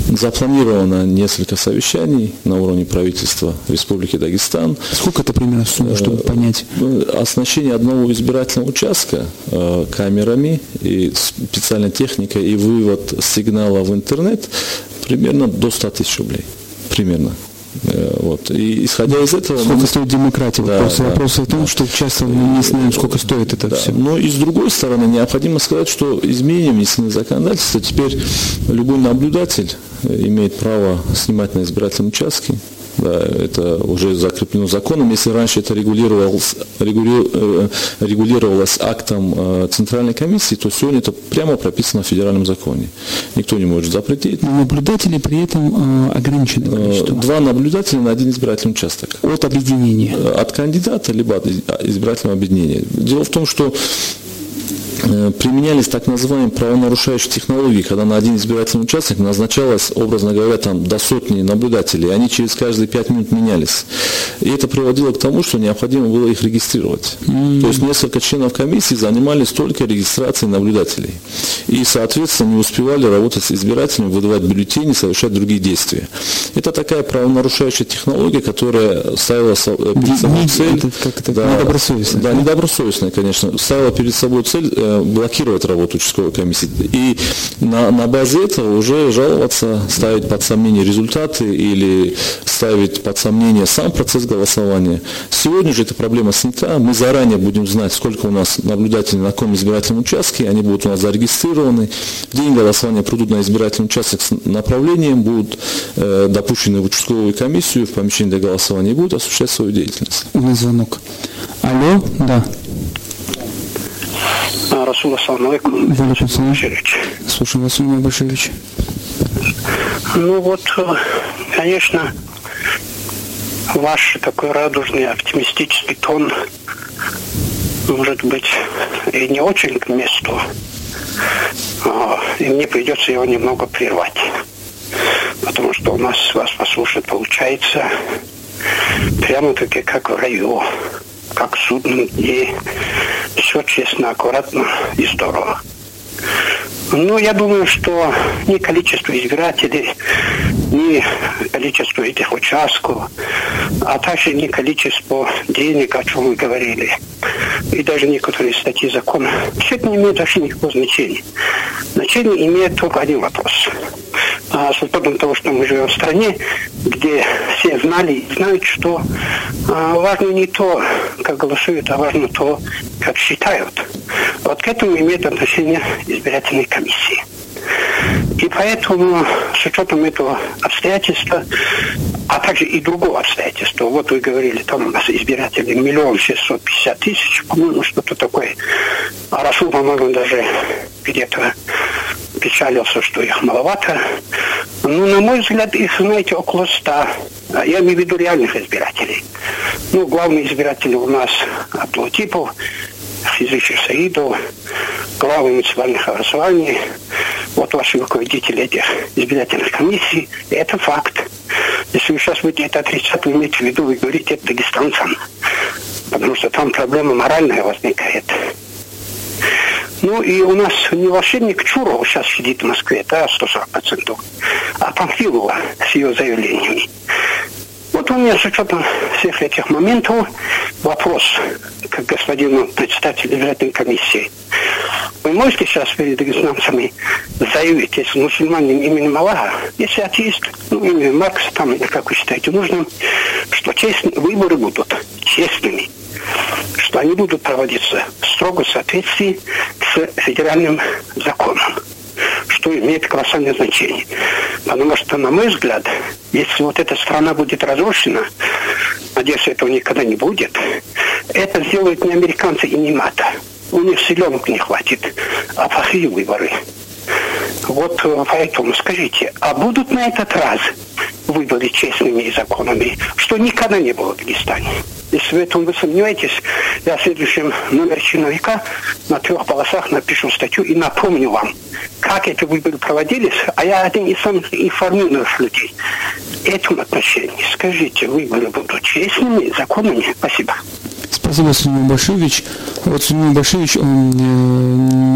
Запланировано несколько совещаний на уровне правительства Республики Дагестан. Сколько это примерно сумма, чтобы э, понять? Оснащение одного избирательного участка э, камерами и специальной техникой и вывод сигнала в интернет примерно до 100 тысяч рублей. Примерно. Э, вот. И исходя из этого... Сколько мы... стоит демократия? Да, вопрос, да, вопрос в том, да. что часто мы не знаем, сколько стоит это да. все. Но и с другой стороны, необходимо сказать, что изменением внесены законодательства, теперь любой наблюдатель имеет право снимать на избирательном участке, да, это уже закреплено законом. Если раньше это регулировалось, э, регулировалось актом э, Центральной комиссии, то сегодня это прямо прописано в федеральном законе. Никто не может запретить. Но наблюдатели при этом э, ограничены количество. Два наблюдателя на один избирательный участок. От объединения? От кандидата, либо от избирательного объединения. Дело в том, что Э, применялись так называемые правонарушающие технологии, когда на один избирательный участок назначалось, образно говоря, там до сотни наблюдателей, они через каждые пять минут менялись. И это приводило к тому, что необходимо было их регистрировать. Mm-hmm. То есть несколько членов комиссии занимались только регистрацией наблюдателей. И, соответственно, не успевали работать с избирателями, выдавать бюллетени, совершать другие действия. Это такая правонарушающая технология, которая ставила э, перед собой цель... Как это, да, недобросовестная. Да, недобросовестная, конечно. Ставила перед собой цель э, блокировать работу участковой комиссии. И на, на базе этого уже жаловаться, ставить под сомнение результаты или ставить под сомнение сам процесс голосования. Сегодня же эта проблема снята. Мы заранее будем знать, сколько у нас наблюдателей на каком избирательном участке. Они будут у нас зарегистрированы. В день голосования придут на избирательный участок с направлением, будут э, допущены в участковую комиссию, в помещение для голосования и будут осуществлять свою деятельность. У нас звонок. Алло, да. Расул, ассаламу алейкум. Слушаем вас, Умар Башевич. Ну вот, э, конечно, ваш такой радужный, оптимистический тон может быть и не очень к месту. А, и мне придется его немного прервать. Потому что у нас вас послушать получается прямо-таки как в раю как судном дне. Все честно, аккуратно и здорово. Ну, я думаю, что ни количество избирателей, ни количество этих участков, а также ни количество денег, о чем мы говорили, и даже некоторые статьи закона, все это не имеет вообще никакого значения. Значение имеет только один вопрос. А, с учетом того, что мы живем в стране, где все знали и знают, что а, важно не то, как голосуют, а важно то, как считают. Вот к этому имеет отношение избирательные комиссии. И поэтому с учетом этого обстоятельства, а также и другого обстоятельства, вот вы говорили, там у нас избирателей миллион шестьсот пятьдесят тысяч, по-моему, что-то такое. А Расул, по-моему, даже где-то печалился, что их маловато. Ну, на мой взгляд, их, знаете, около ста. Я имею в виду реальных избирателей. Ну, главные избиратели у нас Аплотипов, Физичев Саидов, главы муниципальных образований, вот ваши руководители этих избирательных комиссий. Это факт. Если вы сейчас будете это отрицать, вы имеете в виду, вы говорите это дагестанцам. Потому что там проблема моральная возникает. Ну и у нас не волшебник Чуров сейчас сидит в Москве, да, 140%, а Памфилова с ее заявлениями. Вот у меня с учетом всех этих моментов вопрос к господину председателю избирательной комиссии. Вы можете сейчас перед дагестанцами заявить, если мусульманин именем Аллаха, если атеист, ну, именем Маркса, там, или как вы считаете нужным, что честные выборы будут честными, что они будут проводиться строго в соответствии с федеральным законом что имеет колоссальное значение. Потому что, на мой взгляд, если вот эта страна будет разрушена, надеюсь, этого никогда не будет, это сделают не американцы и не НАТО. У них селенок не хватит, а плохие выборы. Вот э, поэтому скажите, а будут на этот раз выборы честными и законными, что никогда не было в Дагестане? Если в этом вы сомневаетесь, я в следующем номере чиновика на трех полосах напишу статью и напомню вам, как эти выборы проводились, а я один из самых информированных людей. В этом отношении скажите, выборы будут честными, законными? Спасибо. Спасибо, Сунил Башевич. Вот Сунил Башевич, он э,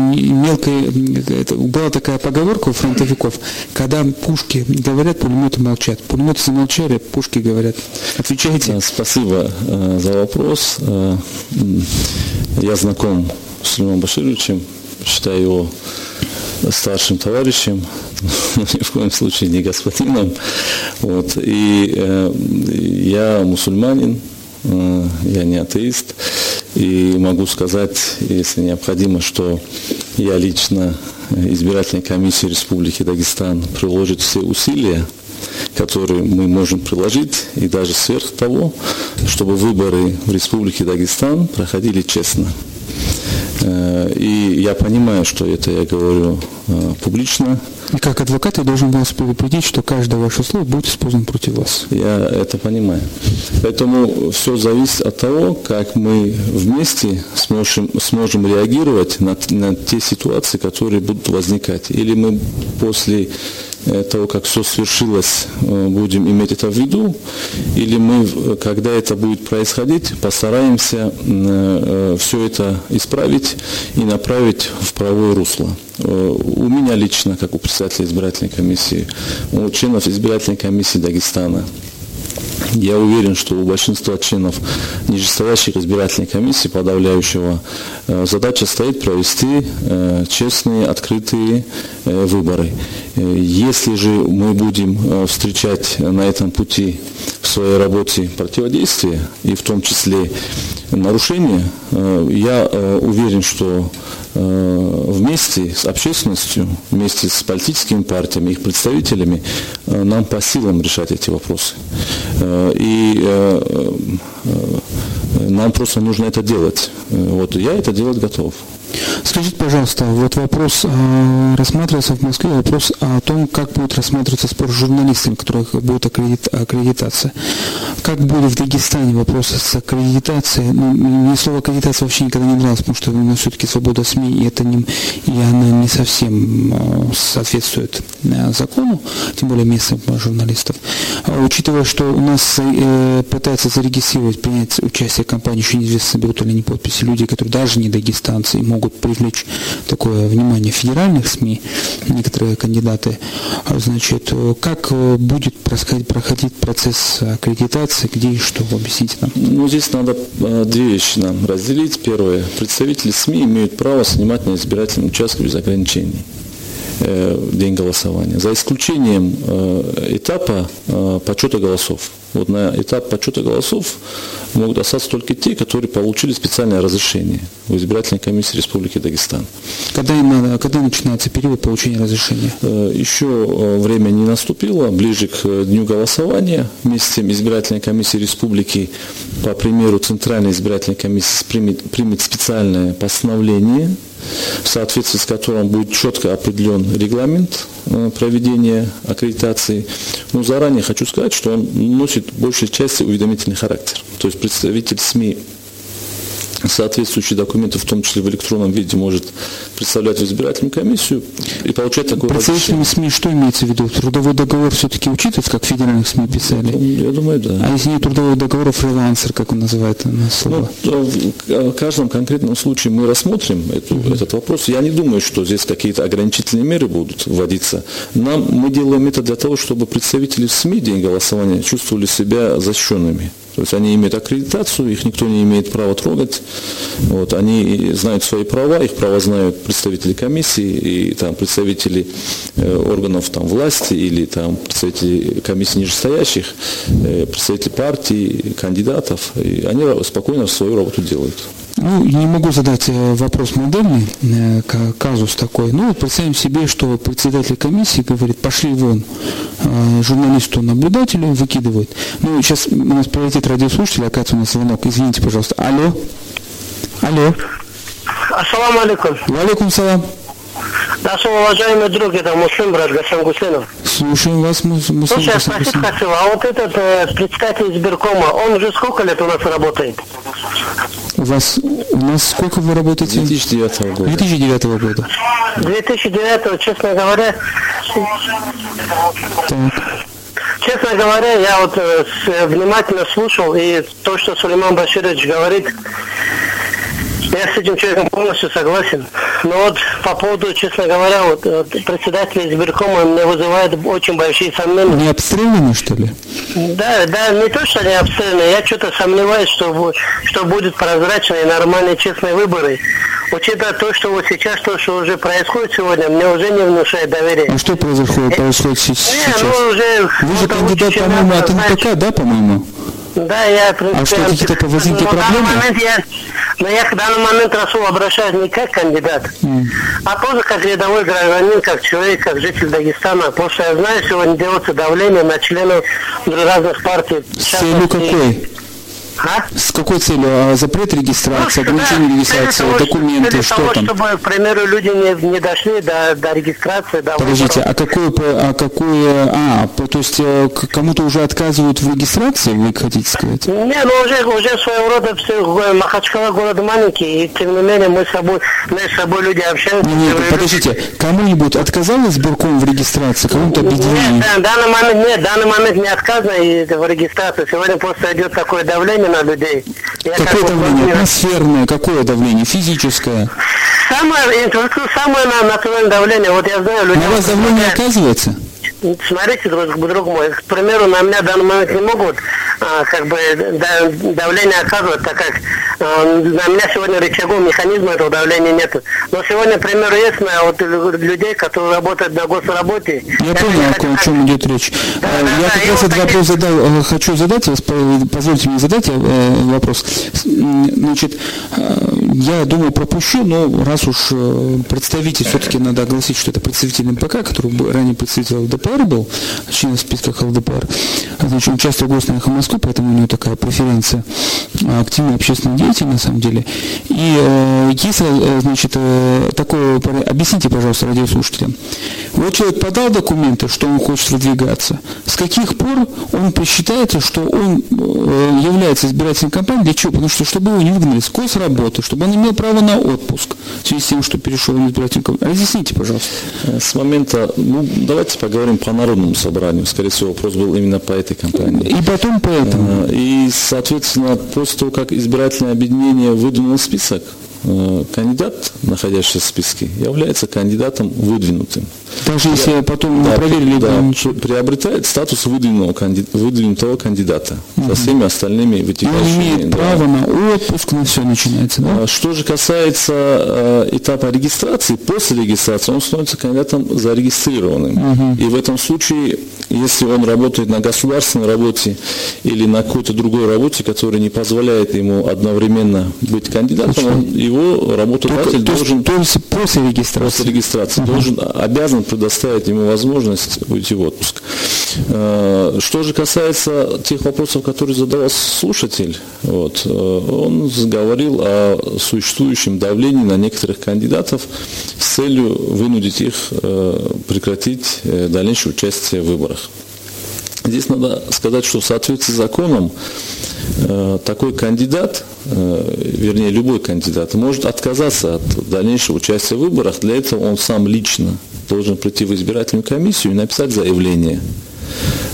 это, была такая поговорка у фронтовиков, когда пушки говорят, пулеметы молчат. Пулеметы замолчали, пушки говорят. Отвечайте. Спасибо э, за вопрос. Э, я знаком с Сулейманом Башировичем, считаю его старшим товарищем, ни в коем случае не господином. Вот. И э, я мусульманин, я не атеист, и могу сказать, если необходимо, что я лично э, избирательной комиссии Республики Дагестан приложит все усилия, которые мы можем приложить, и даже сверх того, чтобы выборы в Республике Дагестан проходили честно. И я понимаю, что это я говорю публично. И как адвокат я должен вас предупредить, что каждое ваше слово будет использовано против вас. Я это понимаю. Поэтому все зависит от того, как мы вместе сможем, сможем реагировать на, на те ситуации, которые будут возникать. Или мы после того, как все свершилось, будем иметь это в виду, или мы, когда это будет происходить, постараемся все это исправить и направить в правое русло. У меня лично, как у председателя избирательной комиссии, у членов избирательной комиссии Дагестана, я уверен, что у большинства членов нижестоящих избирательной комиссии подавляющего задача стоит провести честные, открытые выборы. Если же мы будем встречать на этом пути в своей работе противодействие, и в том числе нарушения, я уверен, что вместе с общественностью, вместе с политическими партиями, их представителями, нам по силам решать эти вопросы. И нам просто нужно это делать. Вот я это делать готов. Скажите, пожалуйста, вот вопрос э, рассматривался в Москве, вопрос о том, как будет рассматриваться спор с журналистами, которых будет аккредит, аккредитация. Как будет в Дагестане вопрос с аккредитацией? Ну, мне слово аккредитация вообще никогда не нравилось, потому что у нас все-таки свобода СМИ, и, это не, и она не совсем э, соответствует э, закону, тем более местным журналистов. А, учитывая, что у нас э, пытаются зарегистрировать, принять участие в кампании, еще неизвестно, соберут или не подписи, люди, которые даже не дагестанцы, и могут привлечь такое внимание федеральных СМИ, некоторые кандидаты. Значит, как будет происходить, проходить процесс аккредитации, где и что, объясните нам. Ну, здесь надо э, две вещи нам разделить. Первое. Представители СМИ имеют право снимать на избирательном участке без ограничений день голосования, за исключением этапа подсчета голосов. Вот на этап подсчета голосов могут остаться только те, которые получили специальное разрешение в избирательной комиссии Республики Дагестан. Когда, им, когда начинается период получения разрешения? Еще время не наступило. Ближе к дню голосования вместе с избирательной комиссией Республики, по примеру Центральной избирательной комиссии, примет, примет специальное постановление в соответствии с которым будет четко определен регламент проведения аккредитации. Но заранее хочу сказать, что он носит большей части уведомительный характер. То есть представитель СМИ соответствующие документы, в том числе в электронном виде, может представлять в избирательную комиссию и получать такое Представителями СМИ что имеется в виду? Трудовой договор все-таки учитывается, как федеральных СМИ писали? Я думаю, да. А если нет трудового договора, фрилансер, как он называет на слово? Ну, в каждом конкретном случае мы рассмотрим эту, uh-huh. этот вопрос. Я не думаю, что здесь какие-то ограничительные меры будут вводиться. Нам, мы делаем это для того, чтобы представители СМИ день голосования чувствовали себя защищенными. То есть они имеют аккредитацию, их никто не имеет права трогать. Вот, они знают свои права, их права знают представители комиссии и там, представители э, органов там, власти или там, представители комиссии нижестоящих, э, представители партий, кандидатов. И они спокойно свою работу делают. Ну, не могу задать э, вопрос модельный, э, казус такой. Ну, вот представим себе, что председатель комиссии говорит, пошли вон, э, журналисту-наблюдателю выкидывают. Ну, сейчас у нас прилетит радиослушатель, оказывается, у нас звонок. Извините, пожалуйста. Алло. Алло. Ассаламу алейкум. Валикум салам. Наш уважаемый друг, это Муслим, брат Гасан Гусейнов. Слушаем вас, Муслим Слушай, я спросить хотел, а вот этот э, представитель избиркома, он уже сколько лет у нас работает? У вас, у нас сколько вы работаете? 2009 года. 2009 года. 2009, честно говоря, Так. честно говоря, я вот э, с- внимательно слушал, и то, что Сулейман Баширович говорит, я с этим человеком полностью согласен. Но вот по поводу, честно говоря, вот э, председателя избиркома меня вызывает очень большие сомнения. Не обстреляны, что ли? Да, да, не то, что они обстрелянные, я что-то сомневаюсь, что, что будут прозрачные, нормальные, честные выборы. Учитывая то, что вот сейчас, то, что уже происходит сегодня, мне уже не внушает доверия. А что произошло, происходит се- Не, сейчас? ну уже... Вы же вот кандидат, по-моему, от. НПК, да, по-моему? Да, я в А что, какие-то возникли Но в данный проблемы? момент я, но я к данный момент Расул обращаюсь не как кандидат, а тоже как рядовой гражданин, как человек, как житель Дагестана. Потому что я знаю, сегодня делается давление на членов разных партий. в С целью какой? А? С какой целью? А запрет регистрации, ограничение да, регистрации, того, документы, для что того, там? чтобы, к примеру, люди не, не дошли до, до регистрации, до Подождите, выборов. а какое, а какое, а, то есть э, кому-то уже отказывают в регистрации, вы хотите сказать? Не, ну уже, уже своего рода все, э, Махачкала город маленький, и тем не менее мы с собой, мы с собой люди общаемся. Не, нет, Люди- подождите, кому-нибудь отказалось сборком в регистрации, кому-то объединению? Нет, да, в данный момент нет, в данный момент не отказано в регистрации. Сегодня просто идет такое давление на людей. Я как Какое бы давление? Атмосферное, какое давление? Физическое? Самое, самое на- натуральное давление. Вот я знаю, люди... На вас давление оказывается? Смотрите, друг, друг мой, к примеру, на меня в данный момент не могут как бы да- давление оказывать, так как а, на меня сегодня рычагов, механизма этого давления нет. Но сегодня, к примеру, есть на вот лю- людей, которые работают на госработе. Я Я понял, не о, чем идет речь. Да, А, да, Я да, как и раз этот вопрос задал, э, хочу задать, позвольте мне задать вопрос. Значит, я думаю, пропущу, но раз уж э, представитель, все-таки надо огласить, что это представитель МПК, который ранее представитель ЛДПР был, член в списках ЛДПР, значит, участвовал в «Госной Москвы», поэтому у него такая преференция, э, активный общественный деятель на самом деле. И э, есть, э, значит, э, такое, объясните, пожалуйста, радиослушателям. Вот человек подал документы, что он хочет выдвигаться. С каких пор он посчитается, что он является избирательной кампанией? Для чего? Потому что, чтобы его не выгнали с работы, чтобы он имел право на отпуск в связи с тем, что перешел в избирательную кампанию. Разъясните, пожалуйста. С момента, ну, давайте поговорим по народному собранию. Скорее всего, вопрос был именно по этой кампании. И потом поэтому. Э, И, соответственно, после того, как избирательное объединение выдвинуло список, кандидат, находящийся в списке, является кандидатом выдвинутым. Даже если потом не Да, проверили, да, да, приобретает статус выдвинутого, канди- выдвинутого кандидата со всеми остальными И он вытекающими. имеет да. право на отпуск, на все начинается, да? А Что же касается э, этапа регистрации, после регистрации он становится кандидатом зарегистрированным. И в этом случае, если он работает на государственной работе или на какой-то другой работе, которая не позволяет ему одновременно быть кандидатом, он- его Только- работодатель то, есть, должен то есть после регистрации. после регистрации должен, обязан предоставить ему возможность уйти в отпуск. Э, Что же касается тех вопросов, которые задавал слушатель, вот, э, он говорил о существующем давлении на некоторых кандидатов с целью вынудить их э, прекратить дальнейшее участие в выборах. Здесь надо сказать, что в соответствии с законом э, такой кандидат, э, вернее любой кандидат, может отказаться от дальнейшего участия в выборах. Для этого он сам лично должен прийти в избирательную комиссию и написать заявление.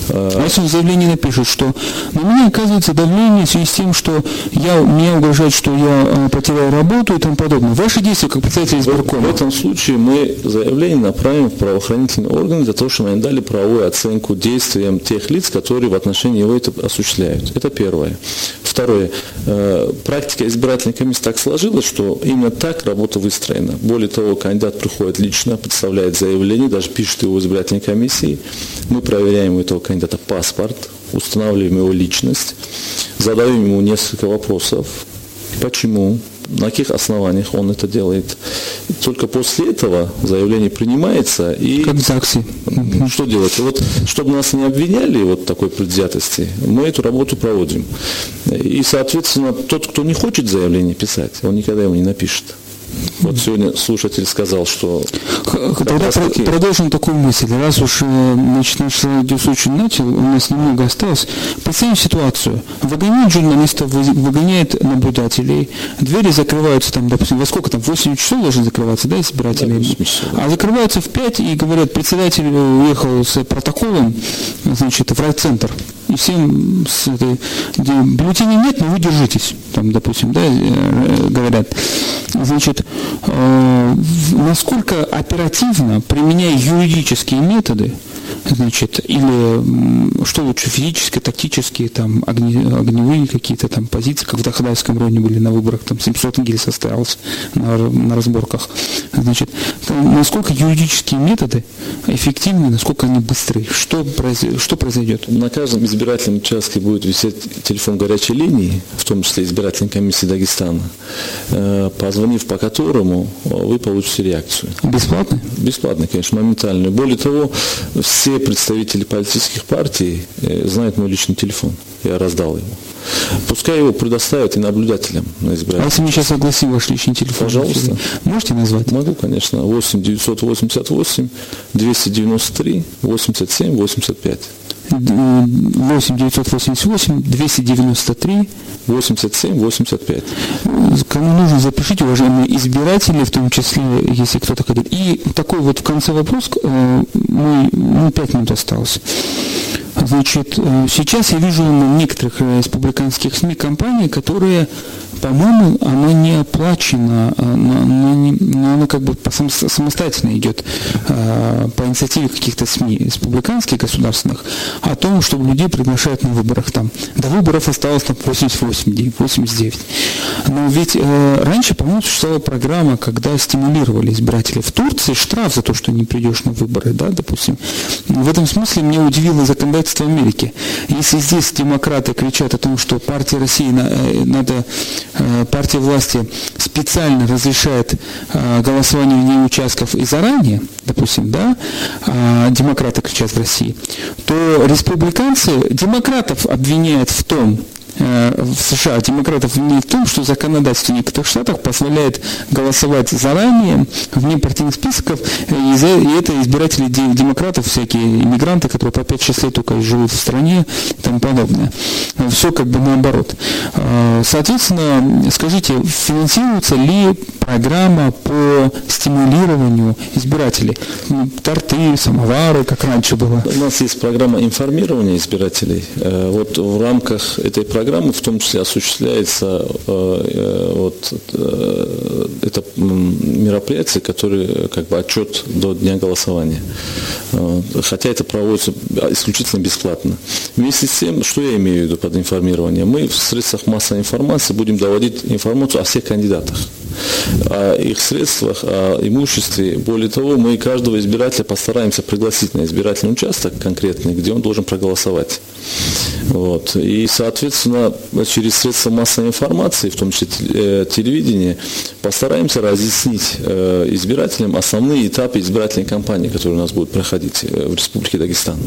А если в заявлении напишут, что на меня оказывается давление в связи с тем, что я, мне угрожает, что я э, потеряю работу и тому подобное. Ваши действия как председатель В избиркома. этом случае мы заявление направим в правоохранительные органы для того, чтобы они дали правовую оценку действиям тех лиц, которые в отношении его это осуществляют. Это первое. Второе. Э, Практика избирательной комиссии так сложилась, что именно так работа выстроена. Более того, кандидат приходит лично, представляет заявление, даже пишет его в избирательной комиссии. Мы проверяем у этого кандидата паспорт, устанавливаем его личность, задаем ему несколько вопросов. Почему? На каких основаниях он это делает? Только после этого заявление принимается и Как в ЗАГСе. Что делать? Вот, чтобы нас не обвиняли вот такой предвзятости, мы эту работу проводим. И, соответственно, тот, кто не хочет заявление писать, он никогда его не напишет. Вот сегодня слушатель сказал, что Тогда таки- продолжим такую мысль. Раз уж значит, наш радиослушатель начал, у нас немного осталось. Представим ситуацию. Выгоняет журналистов, вы- выгоняет наблюдателей, двери закрываются там, допустим, во сколько там, в 8 часов должны закрываться, да, избиратели? Да, 8 часов. А закрываются в 5 и говорят, председатель уехал с протоколом, значит, в райцентр. И всем с этой, где бюллетеней нет, но вы держитесь, там, допустим, да, э, говорят. Значит, э, насколько оперативно, применяя юридические методы, значит, или что лучше, физические, тактические, там, огне- огневые какие-то там позиции, как в Дахадайском районе были на выборах, там 700 гиль состоялось на, на разборках. Значит, насколько юридические методы эффективны, насколько они быстры, что, что произойдет? на каждом избирательном участке будет висеть телефон горячей линии, в том числе избирательной комиссии Дагестана, э, позвонив по которому э, вы получите реакцию. Бесплатно? Бесплатно, конечно, моментальную. Более того, все представители политических партий знают мой личный телефон. Я раздал его. Пускай его предоставят и наблюдателям на избирательном. А если мне сейчас согласим ваш личный телефон? Пожалуйста. Можете назвать? Могу, конечно. 8 988 293 87 85. 8 988 293 87 85. Кому нужно, запишите, уважаемые избиратели, в том числе, если кто-то хотит. И такой вот в конце вопрос, э, мы, ну, 5 минут осталось. Значит, э, сейчас я вижу на некоторых республиканских СМИ компании, которые по-моему, она не оплачена, она, она, не, она как бы самостоятельно идет э, по инициативе каких-то СМИ республиканских, государственных, о том, чтобы людей приглашают на выборах там. До выборов осталось там 88 дней, 89. Но ведь э, раньше, по-моему, существовала программа, когда стимулировали избирателей в Турции штраф за то, что не придешь на выборы, да, допустим. В этом смысле мне удивило законодательство Америки. Если здесь демократы кричат о том, что партия России э, надо Э, партия власти специально разрешает э, голосование вне участков и заранее, допустим, да, а демократы кричат в России, то республиканцы демократов обвиняют в том, в США демократов не в том, что законодательство в некоторых штатах позволяет голосовать заранее, вне партийных списков, и, за, и это избиратели демократов, всякие иммигранты, которые по 5-6 лет только живут в стране и тому подобное. Все как бы наоборот. Э, соответственно, скажите, финансируется ли программа по стимулированию избирателей? Торты, самовары, как раньше было? У нас есть программа информирования избирателей. Э, вот в рамках этой программы программы в том числе осуществляется э, э, вот, э, это мероприятие, которое как бы отчет до дня голосования. Хотя это проводится исключительно бесплатно. Вместе с тем, что я имею в виду под информированием, мы в средствах массовой информации будем доводить информацию о всех кандидатах о их средствах, о имуществе. Более того, мы каждого избирателя постараемся пригласить на избирательный участок конкретный, где он должен проголосовать. Вот. И, соответственно, через средства массовой информации, в том числе э, телевидение, постараемся разъяснить э, избирателям основные этапы избирательной кампании, которые у нас будут проходить э, в Республике Дагестан.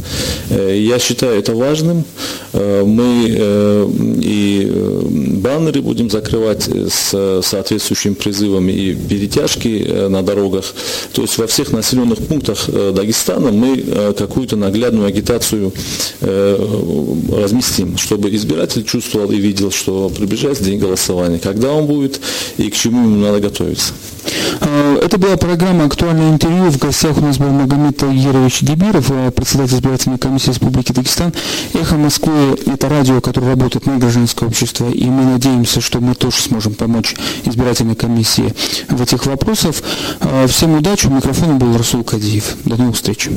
Я считаю это важным. Мы и баннеры будем закрывать с соответствующими призывами и перетяжки на дорогах. То есть во всех населенных пунктах Дагестана мы какую-то наглядную агитацию разместим, чтобы избиратель чувствовал и видел, что приближается день голосования, когда он будет и к чему ему надо готовиться. А, это была программа «Актуальное интервью». В гостях у нас был Магомед Тагирович Дебиров, э, председатель избирательной комиссии Республики Дагестан. «Эхо Москвы» – это радио, которое работает на гражданское общество, и мы надеемся, что мы тоже сможем помочь избирательной комиссии в этих вопросах. А, всем удачи. У микрофона был Расул Кадиев. До новых встреч.